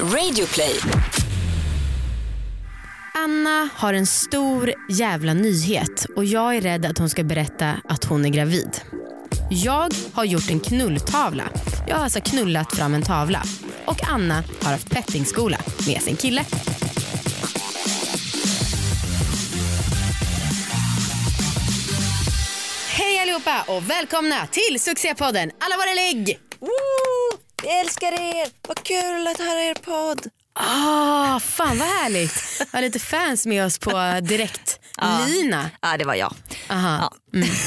Radioplay. Anna har en stor jävla nyhet och jag är rädd att hon ska berätta att hon är gravid. Jag har gjort en knulltavla. Jag har alltså knullat fram en tavla. Och Anna har haft pettingskola med sin kille. Hej allihopa och välkomna till succépodden Alla våra lägg! Woo! Vi älskar er! Vad kul att höra er podd. Ah, fan vad härligt. Vi har lite fans med oss på direkt. Lina. Ja, det var jag. Aha. Mm.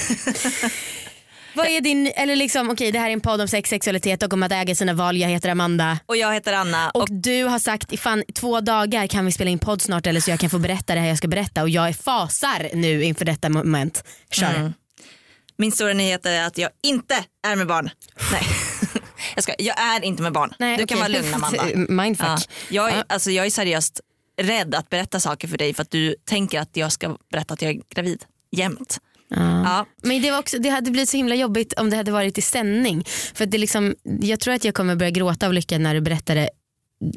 Vad är din, eller liksom okej det här är en podd om sex, sexualitet och om att äga sina val. Jag heter Amanda. Och jag heter Anna. Och, du har sagt fan två dagar kan vi spela in podd snart eller så jag kan få berätta det här jag ska berätta och jag fasar nu inför detta moment. Kör. Mm. Min stora nyhet är att jag inte är med barn. Nej. Jag, ska, jag är inte med barn. Nej, du okej. kan vara lugn Amanda. Mindfuck. Ja. Jag, är, Ja. alltså, jag är seriöst rädd att berätta saker för dig för att du tänker att jag ska berätta att jag är gravid jämt. Ja. Men det, var också, det hade blivit så himla jobbigt om det hade varit i sändning. För att det liksom, jag tror att jag kommer börja gråta av lycka när du berättar det.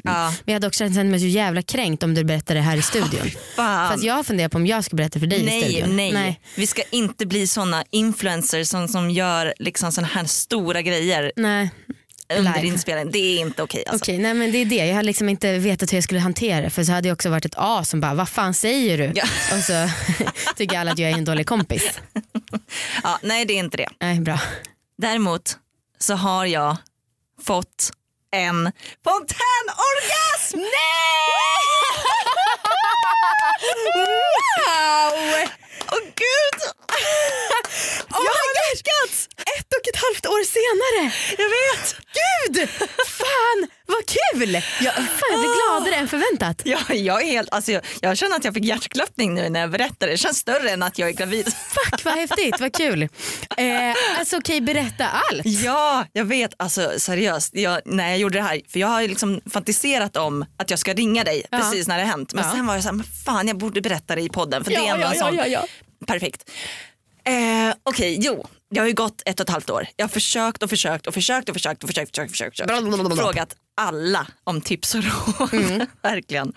Ja. Men jag hade också känt mig så jävla kränkt om du berättade det här i studion. Fan. Fast jag funderar på om jag ska berätta för dig i Nej, studion. nej, Vi ska inte bli såna influencers som, som gör liksom såna här stora grejer nej. Under inspelningen. Det är inte okej. Alltså. Okej, nej men det är det. Jag hade liksom inte vetat hur jag skulle hantera det för så hade jag också varit ett A som bara, vad fan säger du? Ja. Och så tycker alla att jag är en dålig kompis. Ja, nej det är inte det. Nej, bra. Däremot så har jag fått en fontänorgasm! Wow! Åh gud! jag har lyckats! Halvt år senare! Jag vet! Gud! Fan vad kul! Jag, fan, jag blir gladare än förväntat. Ja, jag, är helt, alltså jag, jag känner att jag fick hjärtklappning nu när jag berättar det. Det känns större än att jag är gravid. Fuck vad häftigt, vad kul. Eh, alltså okej, berätta allt. Ja, jag vet. Alltså seriöst, jag, när jag gjorde det här, för jag har liksom fantiserat om att jag ska ringa dig Ja. precis när det har hänt. Men Ja. sen var jag såhär, men fan jag borde berätta det i podden för det är Ja, ändå ja, en ja, sån. ja, ja. Perfekt. Eh, Okej, jo. Jag har ju gått ett och ett halvt år. Jag har försökt och försökt och försökt och försökt och försökt, försökt, försökt, försökt. Frågat alla om tips och råd. Mm. verkligen.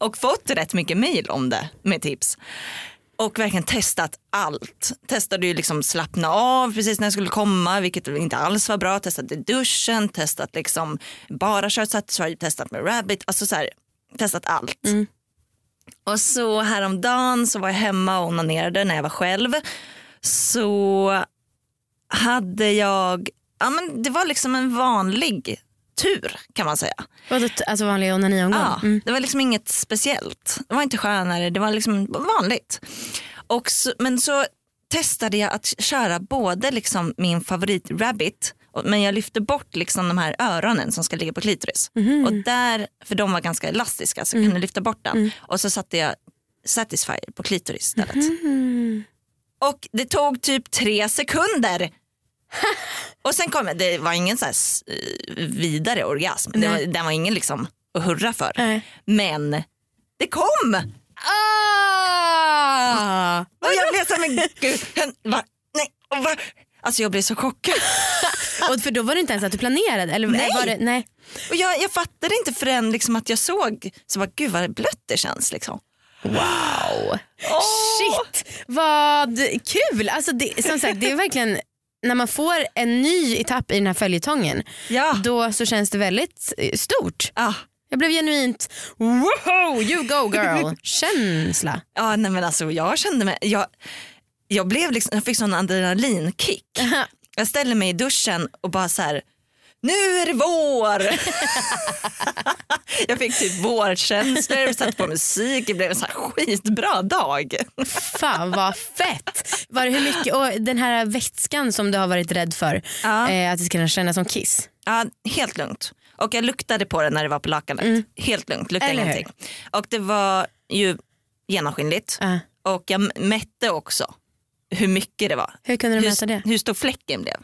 Och fått rätt mycket mail om det med tips. Och verkligen testat allt. Testade ju liksom slappna av precis när jag skulle komma vilket inte alls var bra. Testat i duschen, testat liksom bara kört Satisfyer, testat med Rabbit. Alltså så här, testat allt. Och så häromdagen så var jag hemma och onanerade när jag var själv. Så hade jag, ja men det var liksom en vanlig tur kan man säga. Alltså vanlig onaniomgång? Ja, Mm. Det var liksom inget speciellt. Det var inte skönare, det var liksom vanligt. Och så, men så testade jag att köra både liksom min favorit Rabbit men jag lyfte bort liksom de här öronen som ska ligga på klitoris. Och där, för de var ganska elastiska så jag kunde lyfta bort den. Och så satte jag Satisfyer på klitoris istället. Och det tog typ tre sekunder. Och sen kom det var ingen så här eh, vidare orgasm. Det var, den var ingen liksom att hurra för. Nej. Men det kom! Ah! Och jag blev så här, men gud, va? Nej, va? Alltså jag blev så chockad. Och för då var det inte ens att du planerade? Eller Nej. Var det, nej. Och jag, jag fattade inte förrän liksom att jag såg, så bara, gud vad blött det känns. Liksom. Wow. Åh! Shit, vad kul. Alltså det, som sagt, det är verkligen när man får en ny etapp i den här följetongen Ja. då så känns det väldigt eh, stort. Ah. Jag blev genuint wow you go girl känsla. Ja, nej men alltså jag kände mig, jag, jag, blev liksom, jag fick sån adrenalinkick. Jag ställer mig i duschen och bara så här. Nu är det vår! jag fick typ vårkänslor, satte på musik, det blev en så skitbra dag. Fan vad fett. Var det hur mycket, och den här vätskan som du har varit rädd för Ja. eh, att det ska kännas som kiss. Ja, helt lugnt. Och jag luktade på det när det var på lakanet. Helt lugnt, luktade Eller hur? ingenting. Och det var ju genomskinligt. Ja. Och jag mätte också hur mycket det var. Hur kunde du hur, mäta det? hur stor fläcken blev.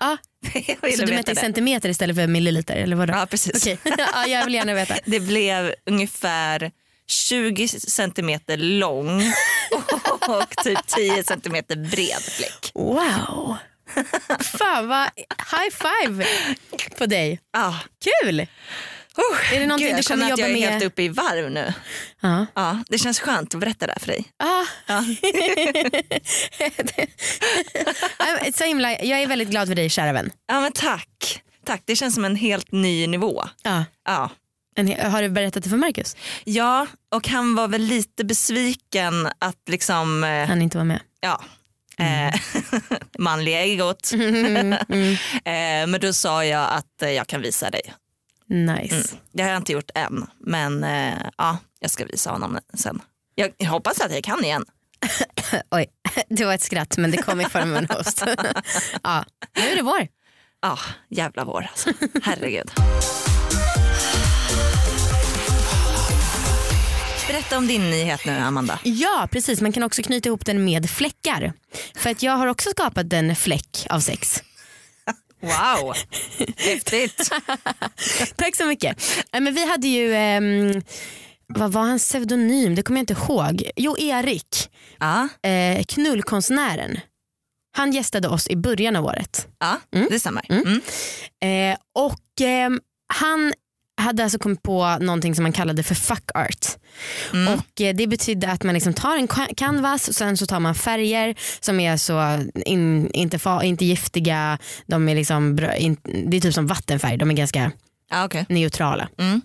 Ville Så du mätte i centimeter istället för milliliter eller vadå? Ja precis. Okej, ja, jag vill gärna veta. Det blev ungefär 20 centimeter lång och typ 10 centimeter bred fläck. Wow. Fan vad high five på dig. Ah, Kul. Oh, Är det någonting Gud, du kommer att jag är med? helt uppe i varv nu. Ja. Ja, det känns skönt att berätta det här för dig. Ah. Ja. Så himla, jag är väldigt glad för dig kära vän. ja men tack. Tack, det känns som en helt ny nivå. Ja. Ja. En, har du berättat det för Marcus? ja, och han var väl lite besviken att liksom, eh, Han inte var med. ja, eh, manliga egot. Mm, mm. Eh, men då sa jag att jag kan visa dig. Nice. Det har jag inte gjort än, men eh, ja, jag ska visa honom sen. Jag, jag hoppas att jag kan igen. Oj, det var ett skratt men det kom i form av en host. ja, nu är det vår. Ja, jävla vår alltså. Herregud. Berätta om din nyhet nu Amanda. Ja precis, man kan också knyta ihop den med fläckar. För att jag har också skapat en fläck av sex. Wow, häftigt. Tack så mycket. Nej, Men vi hade ju, ehm, vad var hans pseudonym? Det kommer jag inte ihåg. Jo, Erik, Ja, eh, knullkonstnären. Han gästade oss i början av året. ja det stämmer. Mm. Mm. Eh, och ehm, han hade alltså kommit på någonting som man kallade för fuck art. Mm. Och eh, det betydde att man liksom tar en canvas och sen så tar man färger som är så in, inte, fa, inte giftiga, de är liksom, in, det är typ som vattenfärg, de är ganska Ja, okej. neutrala. Mm.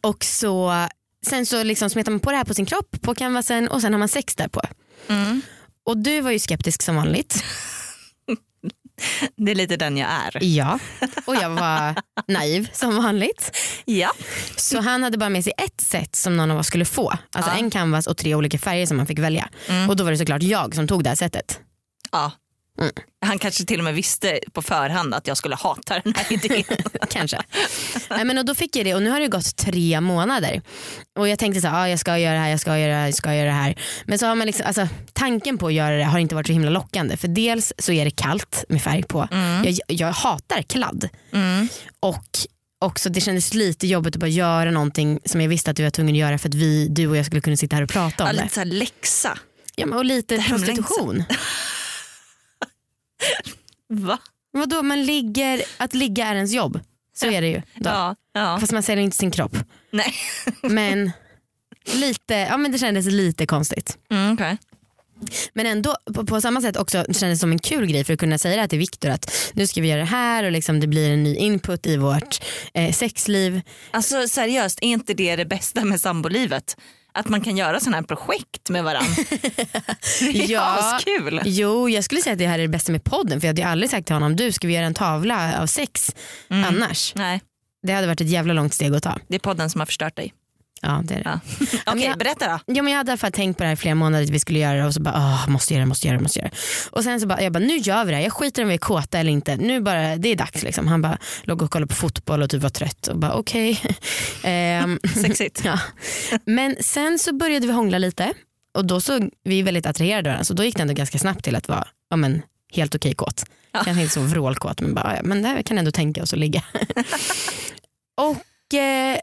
Och så, sen så liksom smetar man på det här på sin kropp, på canvasen och sen har man sex där på. Mm. Och du var ju skeptisk som vanligt. Det är lite den jag är. Ja. Och jag var naiv som vanligt. Ja. Så han hade bara med sig ett set som någon av oss skulle få. Alltså Ja. en canvas och tre olika färger som man fick välja. Mm. Och då var det såklart jag som tog det här setet. ja. Mm. Han kanske till och med visste på förhand att jag skulle hata den här idén. Kanske. Nej, men och då fick jag det och nu har det gått tre månader. Och jag tänkte så här, ah, jag ska göra det här, jag ska göra det här, jag ska göra det här. Men så har man liksom, alltså, tanken på att göra det har inte varit så himla lockande. För dels så är det kallt med färg på. Jag, jag hatar kladd. Mm. Och också det kändes lite jobbigt att bara göra någonting som jag visste att du var tvungen att göra för att vi, du och jag skulle kunna sitta här och prata om Ja, det. lite så läxa. Ja, men och lite hemlängtan. prostitution. Va? Vadå, man ligger, att ligga är ens jobb. Så är det ju. Då. Ja. ja. Fast man säljer inte sin kropp. Nej. Men, lite, ja, men det kändes lite konstigt. Mm, okej. Men ändå på, på samma sätt också kändes det som en kul grej för att kunna säga det här till Viktor att nu ska vi göra det här och liksom det blir en ny input i vårt eh, sexliv. Alltså seriöst, är inte det det bästa med sambolivet? Att man kan göra sådana här projekt med varandra. Det är Ja. askul. Jo jag skulle säga att det här är det bästa med podden för jag hade ju aldrig sagt till honom du ska vi göra en tavla av sex annars. Nej, Det hade varit ett jävla långt steg att ta. det är podden som har förstört dig. Ja, det är det. Ja. Okej, jag- berätta då. Ja, men jag hade i alla fall tänkt på det här i flera månader att vi skulle göra det och så bara åh, måste göra det, måste göra det, måste göra det. Och sen så bara, jag bara nu gör vi det här. Jag skiter om vi är kåta eller inte. Nu bara, det är dags liksom. Han bara låg och kollade på fotboll och typ var trött och bara okej. Ehm, Sexigt. ja. Men sen så började vi hångla lite och då så vi är väldigt attraherade varandra så då gick det ändå ganska snabbt till att vara ja, men, helt okej kåt. Ja. Kanske inte så vrålkåt men bara, ja, men det här kan ändå tänka oss att ligga. och eh,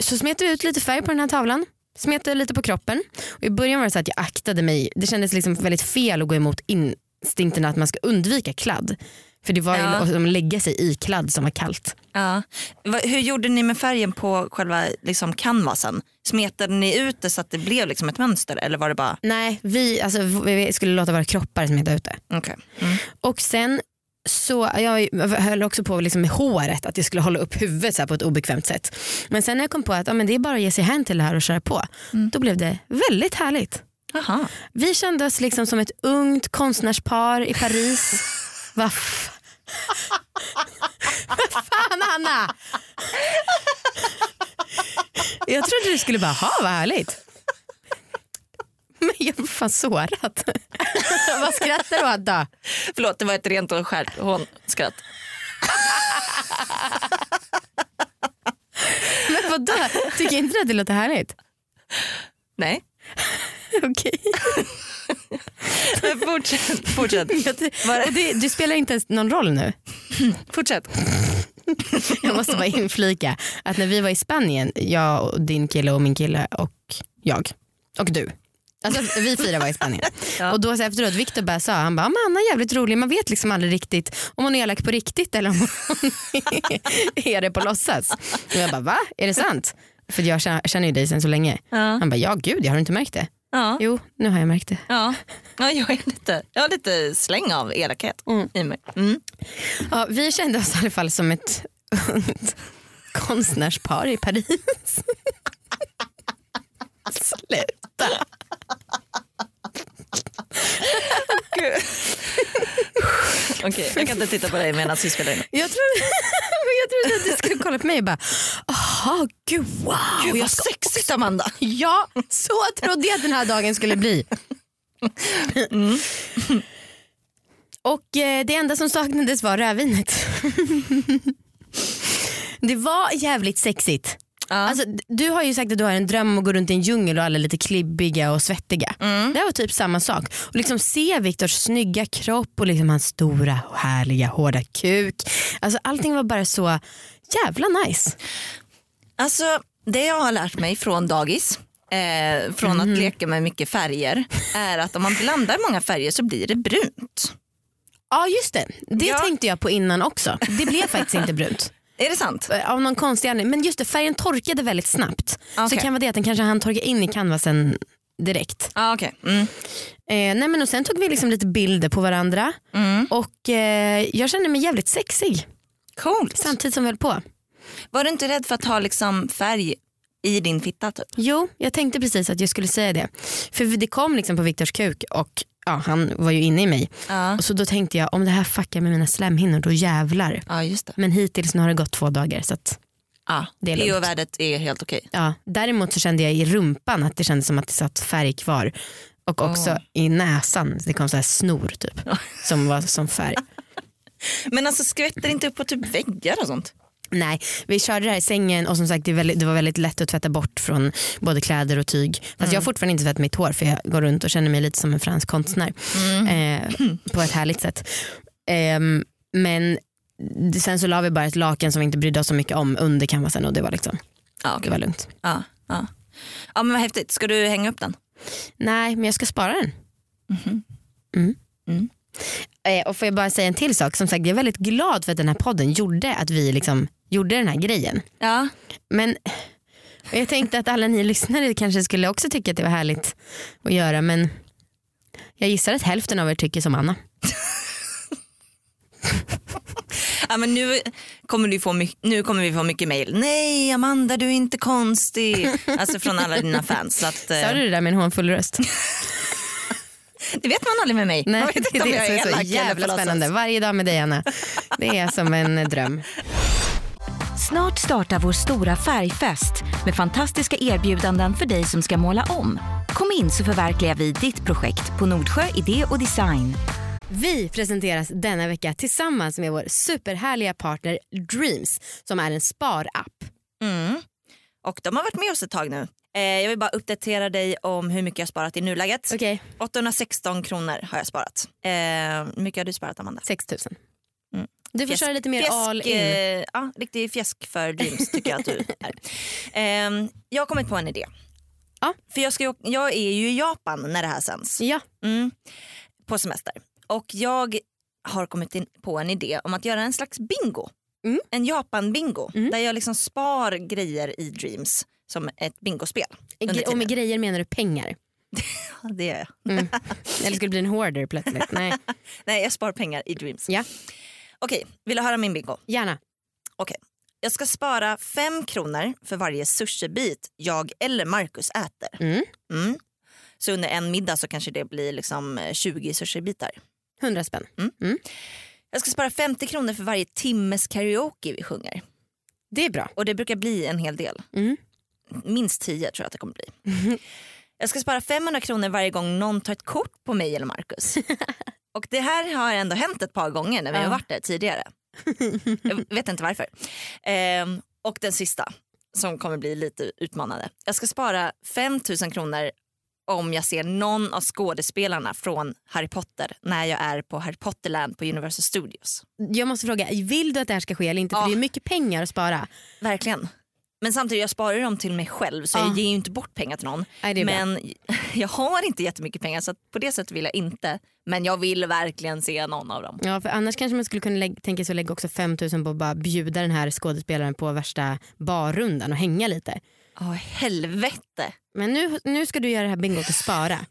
så smet vi ut lite färg på den här tavlan. Smetade lite på kroppen. Och I början var det så att jag aktade mig. Det kändes liksom väldigt fel att gå emot instinkten att man ska undvika kladd. För det var ju Ja. att de lägga sig i kladd som var kallt. Ja. Hur gjorde ni med färgen på själva liksom, canvasen? Smetade ni ut det så att det blev liksom ett mönster eller var det bara... Nej, vi, alltså, vi skulle låta våra kroppar smeta ut det. Okej. Mm. Och sen så jag höll också på liksom med håret, att jag skulle hålla upp huvudet så på ett obekvämt sätt. Men sen när jag kom på att ja, men det är bara att ge sig hän till det här och köra på, Mm. då blev det väldigt härligt. Aha. Vi kände oss liksom som ett ungt konstnärspar i Paris. Vad fan Anna! Jag trodde du skulle bara, ha vad härligt. Men jag var fan sårad. vad skrattar du åt då? Förlåt, det var ett rent och skärt hånskratt. Men vadå? Tycker inte du att det låter härligt? Nej. Okej. Men fortsätt. fortsätt. Och det- Du spelar inte ens någon roll nu. fortsätt. Jag måste bara inflika att när vi var i Spanien, jag och din kille och min kille och jag och du. Alltså, vi fyra var i Spanien. Ja. Och då så efteråt, Viktor bara sa, han bara, men Anna är jävligt rolig, man vet liksom aldrig riktigt om hon är elak på riktigt eller om hon är det på låtsas. Och jag bara, va? Är det sant? För jag känner ju dig sen så länge. Ja. Han bara, ja gud, jag har inte märkt det? Ja. Jo, nu har jag märkt det. Ja. Ja, jag, är lite, jag har lite släng av elakhet Mm. i mig. Mm. Ja, vi kände oss i alla fall som ett ungt konstnärspar i Paris. Sluta. Okej, jag kan inte titta på dig medan vi spelar in. Jag trodde, jag trodde att du skulle kolla på mig och bara, jaha gud wow. Gud jag vad ska sexigt Amanda. Ja, så trodde jag att den här dagen skulle bli. Och eh, det enda som saknades var rödvinet. det var jävligt sexigt. Ja. Alltså, du har ju sagt att du har en dröm om att gå runt i en djungel och alla är lite klibbiga och svettiga. Mm. Det var typ samma sak. Och liksom se Viktors snygga kropp och liksom hans stora och härliga hårda kuk. Alltså, allting var bara så jävla nice. Alltså, det jag har lärt mig från dagis, eh, från Mhm. att leka med mycket färger, är att om man blandar många färger så blir det brunt. Ja just det, det Ja. tänkte jag på innan också. Det blev faktiskt inte brunt. Är det sant? Eh, Av någon konstig anledning. Men just det, färgen torkade väldigt snabbt. Så Okej. det kan vara det att den kanske hann torka in i canvasen direkt. Ah, okay. mm. Eh, nej men och sen tog vi liksom lite bilder på varandra Mm. och eh, jag kände mig jävligt sexig Coolt. samtidigt som vi höll på. Var du inte rädd för att ha liksom färg i din fitta? Typ? Jo, jag tänkte precis att jag skulle säga det. För det kom liksom på Viktors kuk och ja, han var ju inne i mig. Ja. Och så då tänkte jag om det här fuckar med mina slemhinnor då jävlar. ja, just det. Men hittills nu har det gått två dagar så att Ja. Det är lugnt. PO-värdet är helt okej. Ja, däremot så kände jag i rumpan att det kändes som att det satt färg kvar. Och också Åh. i näsan, det kom så här snor typ. Som var som färg. Men alltså skvätter inte upp på typ väggar och sånt? Nej, vi körde det här i sängen och som sagt det, väldigt, det var väldigt lätt att tvätta bort från både kläder och tyg. Fast jag har fortfarande inte tvättat mitt hår för jag går runt och känner mig lite som en fransk konstnär. Eh, på ett härligt sätt. Ehm, men sen så la vi bara ett lakan som vi inte brydde oss så mycket om under canvasen och det var, liksom, Ja, det okej. var lugnt. ja, ja. ja men vad häftigt. Ska du hänga upp den? Nej men jag ska spara den. Mhm. Mm. Mm. Eh, och får jag bara säga en till sak. Som sagt jag är väldigt glad för att den här podden gjorde att vi liksom gjorde den här grejen. Ja. Men jag tänkte att alla ni lyssnare kanske skulle också tycka att det var härligt att göra men jag gissar att hälften av er tycker som Anna. Ja, men nu, kommer du få nu kommer vi få mycket mail. Nej Amanda du är inte konstig. Alltså från alla dina fans. Så att, eh, Sa du det där med en hånfull röst? det vet man aldrig med mig. Nej, jag vet inte är om det jag är elak så eller jävla spännande. Varje dag med dig Anna. Det är som en dröm. Snart startar vår stora färgfest med fantastiska erbjudanden för dig som ska måla om. Kom in så förverkligar vi ditt projekt på Nordsjö Idé och Design. Vi presenteras denna vecka tillsammans med vår superhärliga partner Dreams som är en sparapp. Mm. Och de har varit med oss ett tag nu. Eh, jag vill bara uppdatera dig om hur mycket jag har sparat i nuläget. Okej, 816 kronor har jag sparat. Eh, hur mycket har du sparat Amanda? 6 000. Du får Fjäsk- köra lite mer fjäsk, all in. Eh, ja, riktig fjäsk för dreams tycker jag att du är. Eh, jag har kommit på en idé. Ja. För jag, ska, jag är ju i Japan när det här sänds. Ja, Mm, på semester. Och jag har kommit in på en idé om att göra en slags bingo. Mm. En Japan-bingo. Mm. Där jag liksom spar grejer i Dreams som ett bingospel. och med grejer menar du pengar? Det gör jag. Mm. Eller skulle bli en hoarder plötsligt? Nej. Nej, jag spar pengar i Dreams. Ja, Okej, vill du höra min bingo? gärna. Jag ska spara fem kronor för varje sushibit jag eller Marcus äter. Mm. Mm. Så under en middag så kanske det blir liksom eh, 20 sushibitar. 100 spänn. Jag ska spara 50 kronor för varje timmes karaoke vi sjunger. Det är bra. Och det brukar bli en hel del. Mm. Minst 10 tror jag att det kommer bli. Jag ska spara 500 kronor varje gång någon tar ett kort på mig eller Marcus. Och det här har ändå hänt ett par gånger när vi Ja. har varit där tidigare. Jag vet inte varför. Ehm, och den sista som kommer bli lite utmanande. Jag ska spara 5 000 kronor om jag ser någon av skådespelarna från Harry Potter när jag är på Harry Potterland på Universal Studios. Jag måste fråga, vill du att det här ska ske eller inte? För Ja. det är mycket pengar att spara. Verkligen. Men samtidigt jag sparar dem till mig själv så Ja. jag ger ju inte bort pengar till någon. Nej, är bra. men jag har inte jättemycket pengar så på det sättet vill jag inte. Men jag vill verkligen se någon av dem. Ja, för annars kanske man skulle kunna lägga, tänka sig att lägga också 5000 på att bara bjuda den här skådespelaren på värsta barrundan och hänga lite. Åh helvete. Men nu, nu ska du göra det här bingot och spara.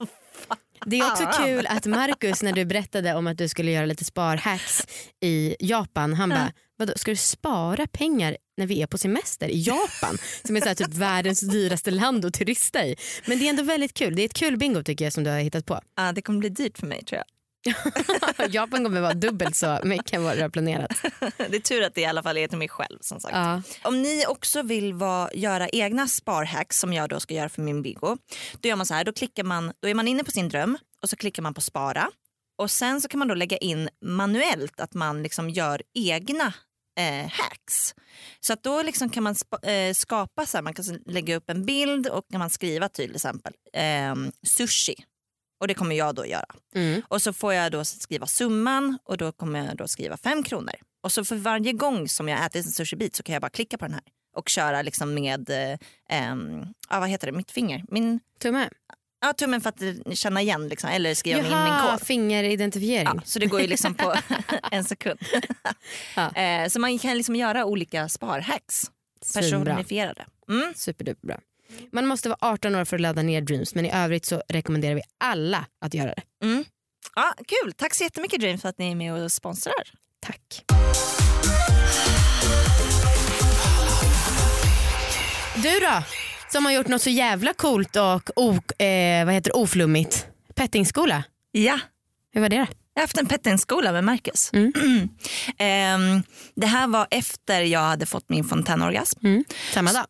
Det är också kul att Marcus när du berättade om att du skulle göra lite sparhacks i Japan, han bara Vadå, ska du spara pengar när vi är på semester i Japan? Som är så typ världens dyraste land att turista i. Men det är ändå väldigt kul. Det är ett kul bingo tycker jag som du har hittat på. Ja, det kommer bli dyrt för mig tror jag. Japan kommer vara dubbelt så mycket än vad du har planerat. Det är tur att det i alla fall är till mig själv som sagt. Ja. Om ni också vill vara, göra egna sparhacks som jag då ska göra för min bingo. Då gör man så här, då, klickar man, då är man inne på sin dröm och så klickar man på spara. Och sen så kan man då lägga in manuellt att man liksom gör egna eh, hacks. Så att då liksom kan man eh, skapa, så här, man kan lägga upp en bild och kan man skriva till exempel eh, sushi. Och det kommer jag då göra. Mm. Och så får jag då skriva summan och då kommer jag då skriva fem kronor. Och så för varje gång som jag äter en sushibit så kan jag bara klicka på den här och köra liksom med, eh, ehm, ja, vad heter det, mitt finger. Min, Tumme. Ja, tummen för att eh, känna igen liksom, eller skriva in min Jaha, kod. fingeridentifiering. Ja, så det går ju liksom på en sekund. Ja. eh, så man kan liksom göra olika sparhacks. Personifierade. Mm. Superduperbra. Man måste vara 18 år för att ladda ner Dreams men i övrigt så rekommenderar vi alla att göra det. Mm. Ja, kul, tack så jättemycket Dream för att ni är med och sponsrar. Tack. Du då? Som har gjort något så jävla coolt och o, eh, vad heter det, oflummigt. Pettingskola. Ja, Hur var det? Jag har haft en pettingskola med Marcus. Mm. Ehm, det här var efter jag hade fått min fontänorgasm. Mm. Samma dag?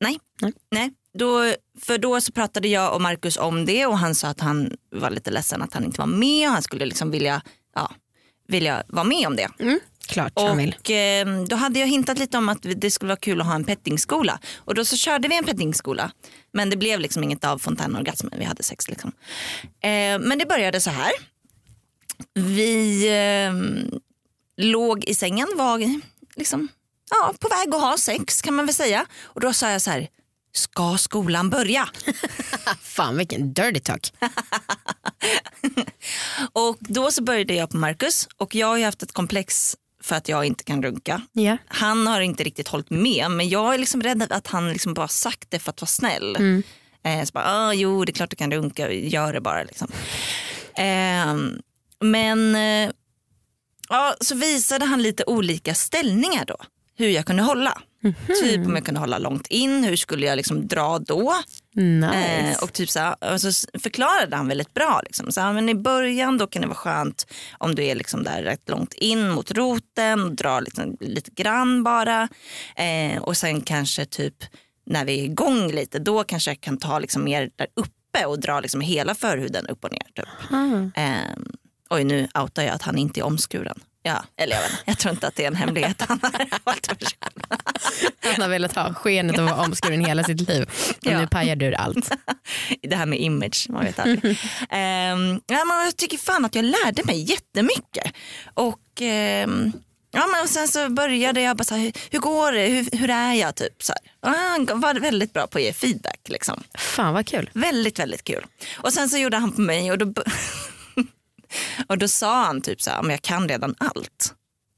Nej. Nej. Nej. Då, för då så pratade jag och Marcus om det och han sa att han var lite ledsen att han inte var med och han skulle liksom vilja, ja, vilja vara med om det. Mm. Klart han vill. Och eh, då hade jag hintat lite om att det skulle vara kul att ha en pettingskola. Och då så körde vi en pettingskola. Men det blev liksom inget av fontänorgasmen, vi hade sex liksom. Eh, men det började så här. Vi eh, låg i sängen, var liksom, ja, på väg att ha sex kan man väl säga. Och då sa jag så här, ska skolan börja? Fan vilken dirty talk. Och då så började jag på Marcus och jag har ju haft ett komplex för att jag inte kan runka. Ja. Han har inte riktigt hållit med men jag är liksom rädd att han liksom bara sagt det för att vara snäll. Mm. Eh, så bara, ah, jo det är klart du kan runka, gör det bara. Liksom. Eh, men eh, ja, så visade han lite olika ställningar då. Hur jag kunde hålla. Mhm. Typ om jag kunde hålla långt in, hur skulle jag liksom dra då? Nice. Eh, och typ så, och så förklarade han väldigt bra. Liksom. Så, men I början då kan det vara skönt om du är liksom där rätt långt in mot roten och drar liksom lite grann bara. Eh, och sen kanske typ när vi är igång lite då kanske jag kan ta liksom mer där uppe och dra liksom hela förhuden upp och ner. Typ. Ah. Eh, oj nu outar jag att han inte är omskuren. Ja, eller jag, vet, jag tror inte att det är en hemlighet han har hållit för. Han har velat ha skenet av att vara omskuren hela sitt liv. Och Ja. nu pajar du allt. det här med image, man vet aldrig. Ehm, ja, men jag tycker fan att jag lärde mig jättemycket. Och, ehm, ja, men och sen så började jag bara så här, hur, hur går det, hur, hur är jag? Typ, så här. Och Han var väldigt bra på att ge feedback. Liksom. Fan vad kul. Väldigt, väldigt kul. Och sen så gjorde han på mig och då, och då sa han typ så här, men jag kan redan allt.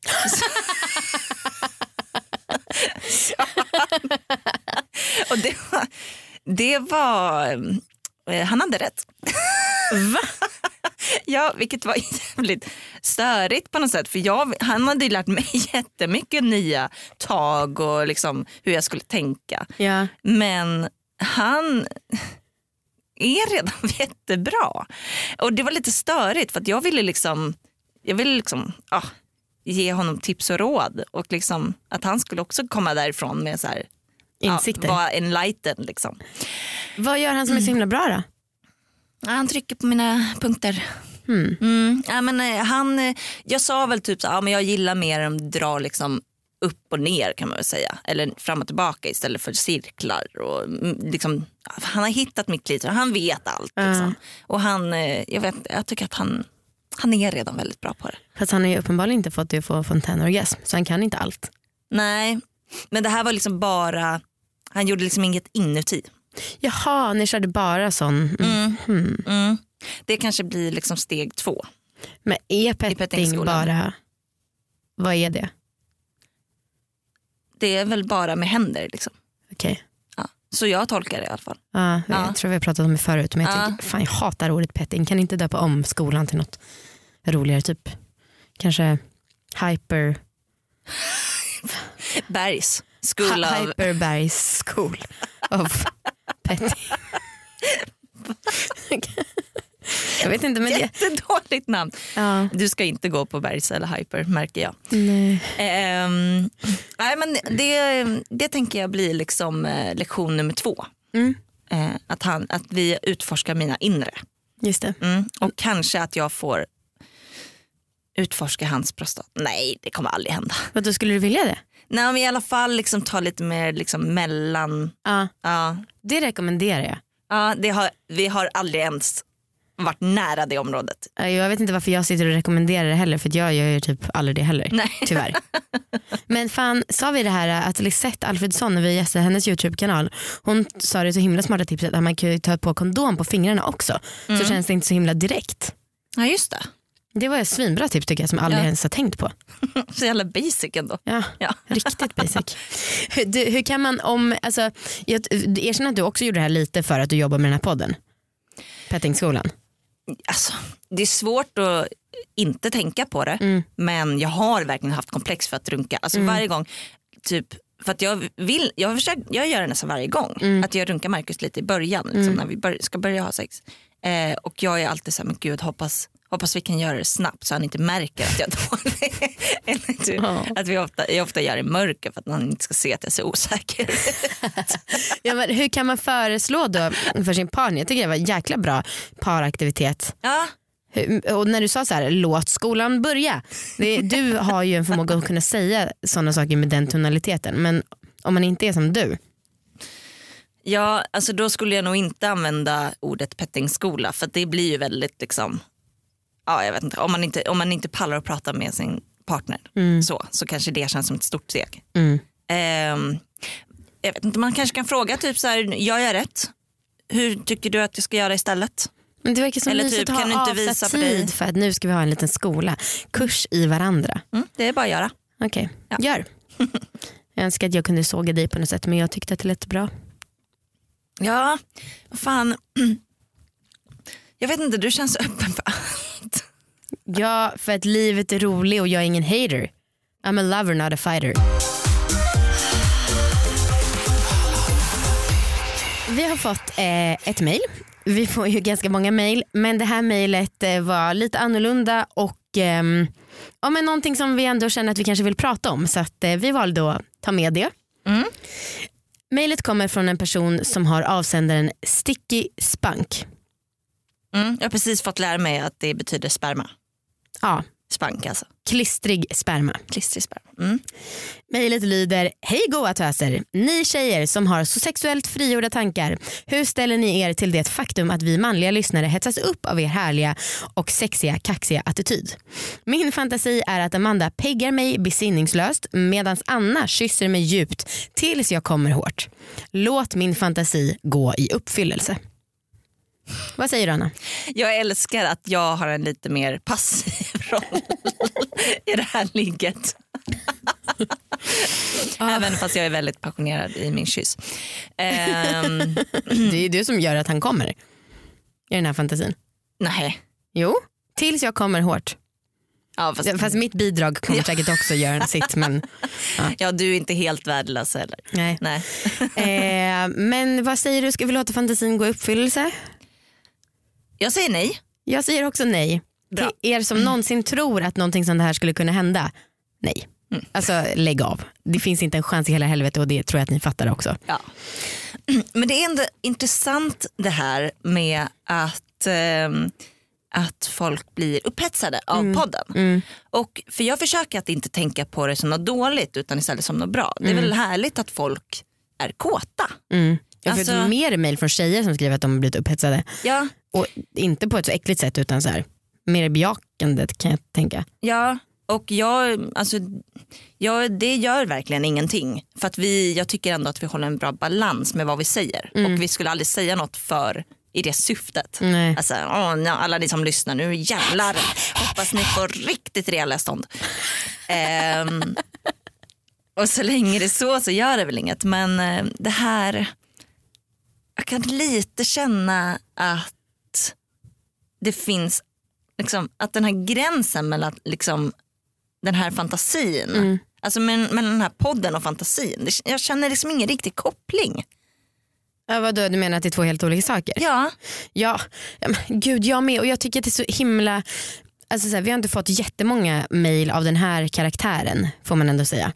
och det var, det var eh, han hade rätt. Va? Ja, vilket var jävligt störigt på något sätt. För jag, han hade ju lärt mig jättemycket nya tag och liksom hur jag skulle tänka. Ja. Men han är redan jättebra. Och det var lite störigt för jag ville liksom, jag ville liksom ah, ge honom tips och råd. Och liksom att han skulle också komma därifrån med så här, Insikter. Ja, vara enlightened liksom. Vad gör han som är så himla bra då? Ja, Han trycker på mina punkter. Hmm. Mm. Ja, men, eh, han, eh, jag sa väl typ så, ja, men jag gillar mer om du drar liksom upp och ner kan man väl säga. Eller fram och tillbaka istället för cirklar. Och, mm, liksom, han har hittat mitt klitoris, han vet allt. Liksom. Och han, eh, jag, vet, jag tycker att han, han är redan väldigt bra på det. Fast han har ju uppenbarligen inte fått det att få fontänorgasm så han kan inte allt. Nej, men det här var liksom bara Han gjorde liksom inget inuti. Jaha, ni körde bara sån. Mm. Mm. Det kanske blir liksom steg två. Men är petting bara, vad är det? Det är väl bara med händer. Liksom. Okej. Ja. Så jag tolkar det i alla fall. Ja, Ja. Jag tror vi har pratat om det förut men jag, Ja. tänker, fan, jag hatar ordet petting. Kan inte döpa om skolan till något roligare typ? Kanske hyper, Bergs. School of... Hyperbergs school of petting. jag vet inte men det, Jättedåligt namn. ja, Du ska inte gå på Bergs eller Hyper märker jag. nej. Ehm, nej, men det, det tänker jag blir liksom eh, lektion nummer två. Mm. Eh, att, han, att vi utforskar mina inre. Just det. Mm. Och kanske att jag får utforska hans prostat. Nej, det kommer aldrig hända. Vad då skulle du vilja det? Nej, men i alla fall liksom ta lite mer liksom mellan... Ja, Ja, det rekommenderar jag. ja, det har, vi har aldrig ens varit nära det området. Ja, Jag vet inte varför jag sitter och rekommenderar det heller för jag gör ju typ aldrig det heller. Nej. Tyvärr. Men fan, sa vi det här att Lisette Alfredsson när vi gästade hennes YouTube-kanal, hon sa det så himla smarta tipset att man kan ju ta på kondom på fingrarna också. Så känns det inte så himla direkt. Ja, just det. Det var ett svinbra tips tycker jag som aldrig Ja. ens har tänkt på. Så jävla basic ändå. Ja, Ja. riktigt basic. Hur, du, hur kan man om, alltså, jag erkänner att du också gjorde det här lite för att du jobbar med den här podden. Pettingskolan. Alltså, det är svårt att inte tänka på det men jag har verkligen haft komplex för att runka. Alltså varje gång, typ för att jag vill, jag, försöker, jag gör det nästan varje gång. Att jag runkar Markus lite i början liksom, när vi bör, ska börja ha sex. Eh, och jag är alltid så här, men gud hoppas, hoppas vi kan göra det snabbt så han inte märker att jag är dålig. Eller typ, Ja. att vi ofta, jag ofta gör det i mörker för att han inte ska se att jag ser osäker. Ja, men hur kan man föreslå då för sin partner? Jag tycker det var en jäkla bra paraktivitet. ja, Och när du sa så här, låt skolan börja. Du har ju en förmåga att kunna säga sådana saker med den tonaliteten. Men om man inte är som du. Ja, alltså då skulle jag nog inte använda ordet pettingskola för det blir ju väldigt liksom, ja jag vet inte, om man inte, om man inte pallar att prata med sin partner så, så kanske det känns som ett stort steg. Mm. Ehm, jag vet inte, man kanske kan fråga typ så här, gör jag rätt? Hur tycker du att jag ska göra istället? Men det verkar som Eller typ, kan du inte visa dig? tid för att nu ska vi ha en liten skola. Kurs i varandra. Mm, det är bara att göra. Okej, Ja. gör. Jag önskar att jag kunde såga dig på något sätt men jag tyckte att det lät bra. Ja, vad fan. Jag vet inte, du känns öppen för allt. Ja, för att livet är roligt och jag är ingen hater. I'm a lover not a fighter. Vi har fått eh, ett mail. Vi får ju ganska många mail men det här mejlet eh, var lite annorlunda och ehm, ja, men någonting som vi ändå känner att vi kanske vill prata om så att, eh, vi valde att ta med det. Mm. Kommer från en person som har avsändaren Sticky Spunk. Mm, jag har precis fått lära mig att det betyder sperma. Ja, Spank alltså. klistrig sperma. Klistrig sperma. Mm. Mejlet lyder, hej goa töser. Ni tjejer som har så sexuellt frigjorda tankar. Hur ställer ni er till det faktum att vi manliga lyssnare hetsas upp av er härliga och sexiga kaxiga attityd? Min fantasi är att Amanda peggar mig besinningslöst medan Anna kysser mig djupt tills jag kommer hårt. Låt min fantasi gå i uppfyllelse. Vad säger du Anna? Jag älskar att jag har en lite mer passiv roll i det här ligget. Även fast jag är väldigt passionerad i min kyss. Ehm, Det är du som gör att han kommer i den här fantasin. nej. Jo, tills jag kommer hårt. Ja, fast, Ja, Fast mitt bidrag kommer säkert också göra sitt. Men, ja, du är inte helt värdelös heller. nej. Nej. Eh, men vad säger du, ska vi låta fantasin gå i uppfyllelse? Jag säger nej. Jag säger också nej. Bra. Till er som någonsin tror att någonting sånt här skulle kunna hända, nej. Alltså lägg av. Det finns inte en chans i hela helvetet och det tror jag att ni fattar också. Ja. Men det är ändå intressant det här med att, ehm, att folk blir upphetsade av podden. Och, för jag försöker att inte tänka på det som något dåligt utan istället som något bra. Det är väl härligt att folk är kåta. Mm. Jag har Alltså- fått mer mejl från tjejer som skriver att de har blivit upphetsade. Ja, Och inte på ett så äckligt sätt utan så här, mer bejakandet kan jag tänka. ja. Och jag, alltså, jag, det gör verkligen ingenting. För att vi, jag tycker ändå att vi håller en bra balans med vad vi säger. Och vi skulle aldrig säga något för i det syftet. Nej. Alltså, åh, alla ni som lyssnar, nu jävlar hoppas ni får riktigt rejäla stånd. Ehm, och så länge det är så så gör det väl inget. Men eh, det här, jag kan lite känna att det finns, liksom, att den här gränsen mellan liksom, den här fantasin, alltså mellan, den här podden och fantasin, det, jag känner liksom ingen riktig koppling. Ja, vadå, du menar att det är två helt olika saker? Ja, Ja, gud jag med och jag tycker att det är så himla Alltså så här, vi har inte fått jättemånga mail av den här karaktären får man ändå säga.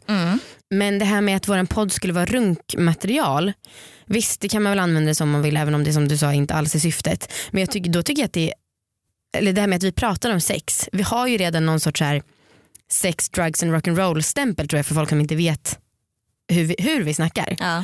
Men det här med att vår podd skulle vara runkmaterial Visst det kan man väl använda det som man vill även om det som du sa inte alls är syftet. Men jag tycker, då tycker jag att det eller det här med att vi pratar om sex. Vi har ju redan någon sorts här sex, drugs and rock'n'roll stämpel tror jag för folk som inte vet hur vi, hur vi snackar. ja.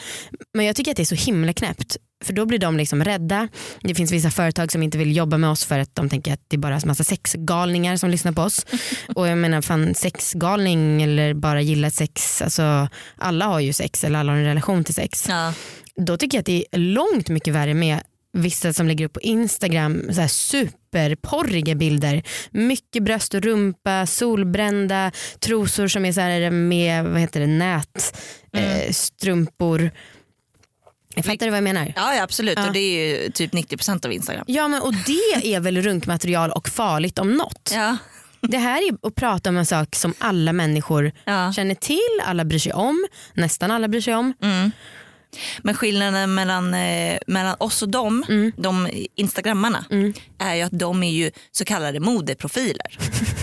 Men jag tycker att det är så himla knäppt. För då blir de liksom rädda. Det finns vissa företag som inte vill jobba med oss för att de tänker att det är bara massa sexgalningar som lyssnar på oss. Och jag menar fan sexgalning eller bara gilla sex. Alltså, alla har ju sex eller alla har en relation till sex. Ja. Då tycker jag att det är långt mycket värre med vissa som lägger upp på Instagram så här superporriga bilder. Mycket bröst och rumpa, solbrända, trosor som är så här med vad heter det, nät, eh, strumpor. Jag fattar du vad jag menar? Ja, ja absolut Ja. och det är ju typ 90% av Instagram. Ja men och det är väl runkmaterial och farligt om något. Ja. Det här är att prata om en sak som alla människor Ja. känner till, alla bryr sig om, nästan alla bryr sig om. Men skillnaden mellan, eh, mellan oss och dem, Mm. de instagrammarna, är ju att de är ju så kallade modeprofiler.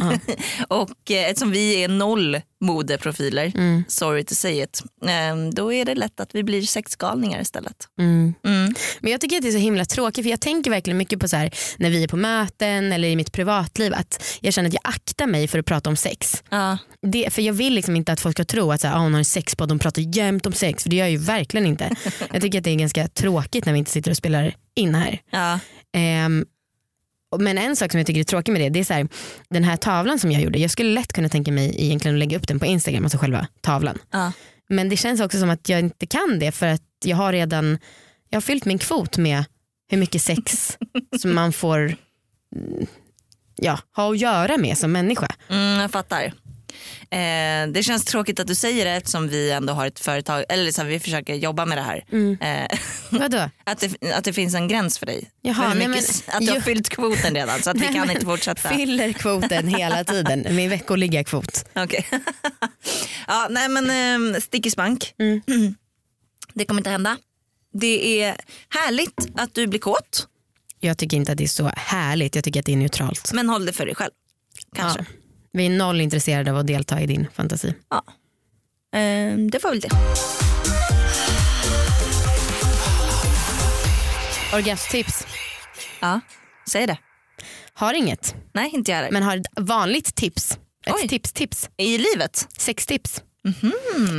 och eh, eftersom vi är noll modeprofiler, Mm. sorry to say it, eh, då är det lätt att vi blir sexgalningar istället. Mm. Mm. Men jag tycker att det är så himla tråkigt för jag tänker verkligen mycket på så här när vi är på möten eller i mitt privatliv att jag känner att jag aktar mig för att prata om sex. Ja. Det, för jag vill liksom inte att folk ska tro att så här, ah, hon har en sexpodd, de pratar jämt om sex för det gör jag ju verkligen inte. jag tycker att det är ganska tråkigt när vi inte sitter och spelar in här. Ja. Ehm, och- men en sak som jag tycker är tråkig med det, det är så här, den här tavlan som jag gjorde, jag skulle lätt kunna tänka mig egentligen att lägga upp den på Instagram, alltså själva tavlan. Ja. Men det känns också som att jag inte kan det för att jag har redan jag har fyllt min kvot med hur mycket sex som man får mm, ja, ha att göra med som människa. Mm, jag fattar. Eh, det känns tråkigt att du säger det eftersom vi ändå har ett företag, eller här, vi försöker jobba med det här. Mm. Eh, Vadå? att, det, att det finns en gräns för dig. Jaha, för mycket, men- att du har fyllt kvoten redan så att vi Nej, kan men inte fortsätta. Fyller kvoten hela tiden, min veckoliga kvot. Okej. ja, nej men eh, i spank. Mm. Det kommer inte hända. Det är härligt att du blir kåt Jag tycker inte att det är så härligt, jag tycker att det är neutralt. men håll det för dig själv. Kanske. Ja. Vi är noll intresserade av att delta i din fantasi. Ja. Eh, det var väl det. Orgasmtips, Ja, säg det. har inget. Nej inte jag heller. Men har ett vanligt tips. Ett Oj. tips, tips. I livet? Sextips.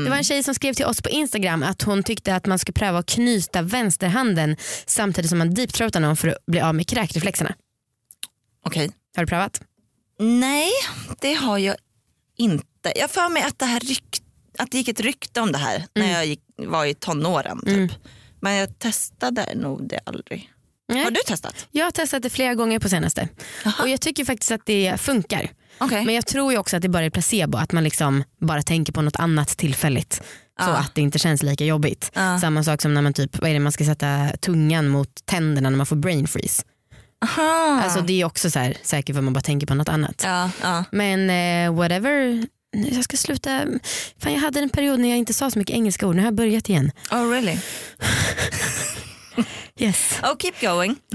Det var en tjej som skrev till oss på Instagram att hon tyckte att man ska pröva att knyta vänsterhanden samtidigt som man deepthroatar någon för att bli av med kräkreflexerna. Okej. Har du prövat? Nej, det har jag inte. Jag för mig att det, här rykt, att det gick ett rykte om det här när jag gick, var i tonåren. Typ. Men jag testade nog det aldrig. Nej. Har du testat? Jag har testat det flera gånger på senaste och jag tycker faktiskt att det funkar. Okej. Men jag tror ju också att det bara är placebo, att man liksom bara tänker på något annat tillfälligt. Så Ja. att det inte känns lika jobbigt. Ja. Samma sak som när man typ, vad är det, man ska sätta tungan mot tänderna när man får brain freeze. Aha. Alltså det är också så här, säkert för man bara tänker på något annat. ja, ja. Men eh, whatever, jag ska sluta. Fan, jag hade en period när jag inte sa så mycket engelska ord, nu har jag börjat igen. Oh really? Yes. Oh keep going.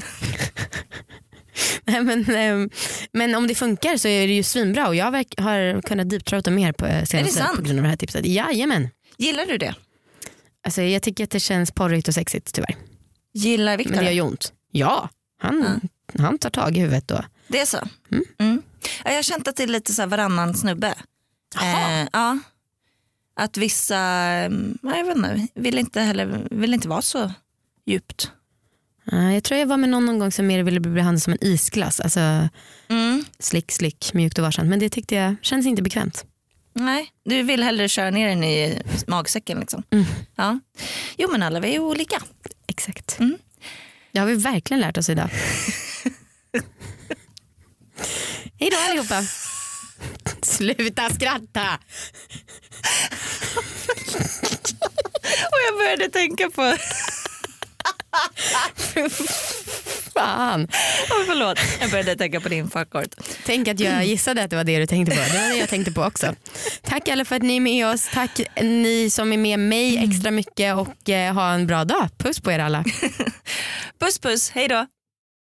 Nej, men, ehm, men om det funkar så är det ju svinbra och jag har, kunnat deepthroata mer på eh, senaste sant? på grund av det här tipset. Jajamän. Gillar du det? Alltså, jag tycker att det känns porrigt och sexigt tyvärr. Gillar Viktor Men det det? gör ju ont. Ja, han, han tar tag i huvudet då. Det är så? Mm. Ja, Jag har känt att det är lite så här varannan snubbe. Eh, ja. Att vissa, mm, ja, jag vet inte, vill inte, heller, vill inte vara så djupt. Ja, jag tror jag var med någon, någon gång som mer ville bli behandlad som en isglass. Alltså Mm. slick, slick, mjukt och varsamt. Men det tyckte jag känns inte bekvämt. Nej, du vill hellre köra ner den i magsäcken. Liksom. Mm. Ja. Jo men alla vi är olika. Exakt. Mm. Det har vi verkligen lärt oss idag. Hej då allihopa. Sluta skratta. Och jag började tänka på, Fan. oh, förlåt, jag började tänka på din fuckord. Tänk att jag gissade att det var det du tänkte på. Det var det jag tänkte på också. Tack alla för att ni är med oss. Tack ni som är med mig extra mycket och eh, ha en bra dag. Puss på er alla. Puss puss, hej då.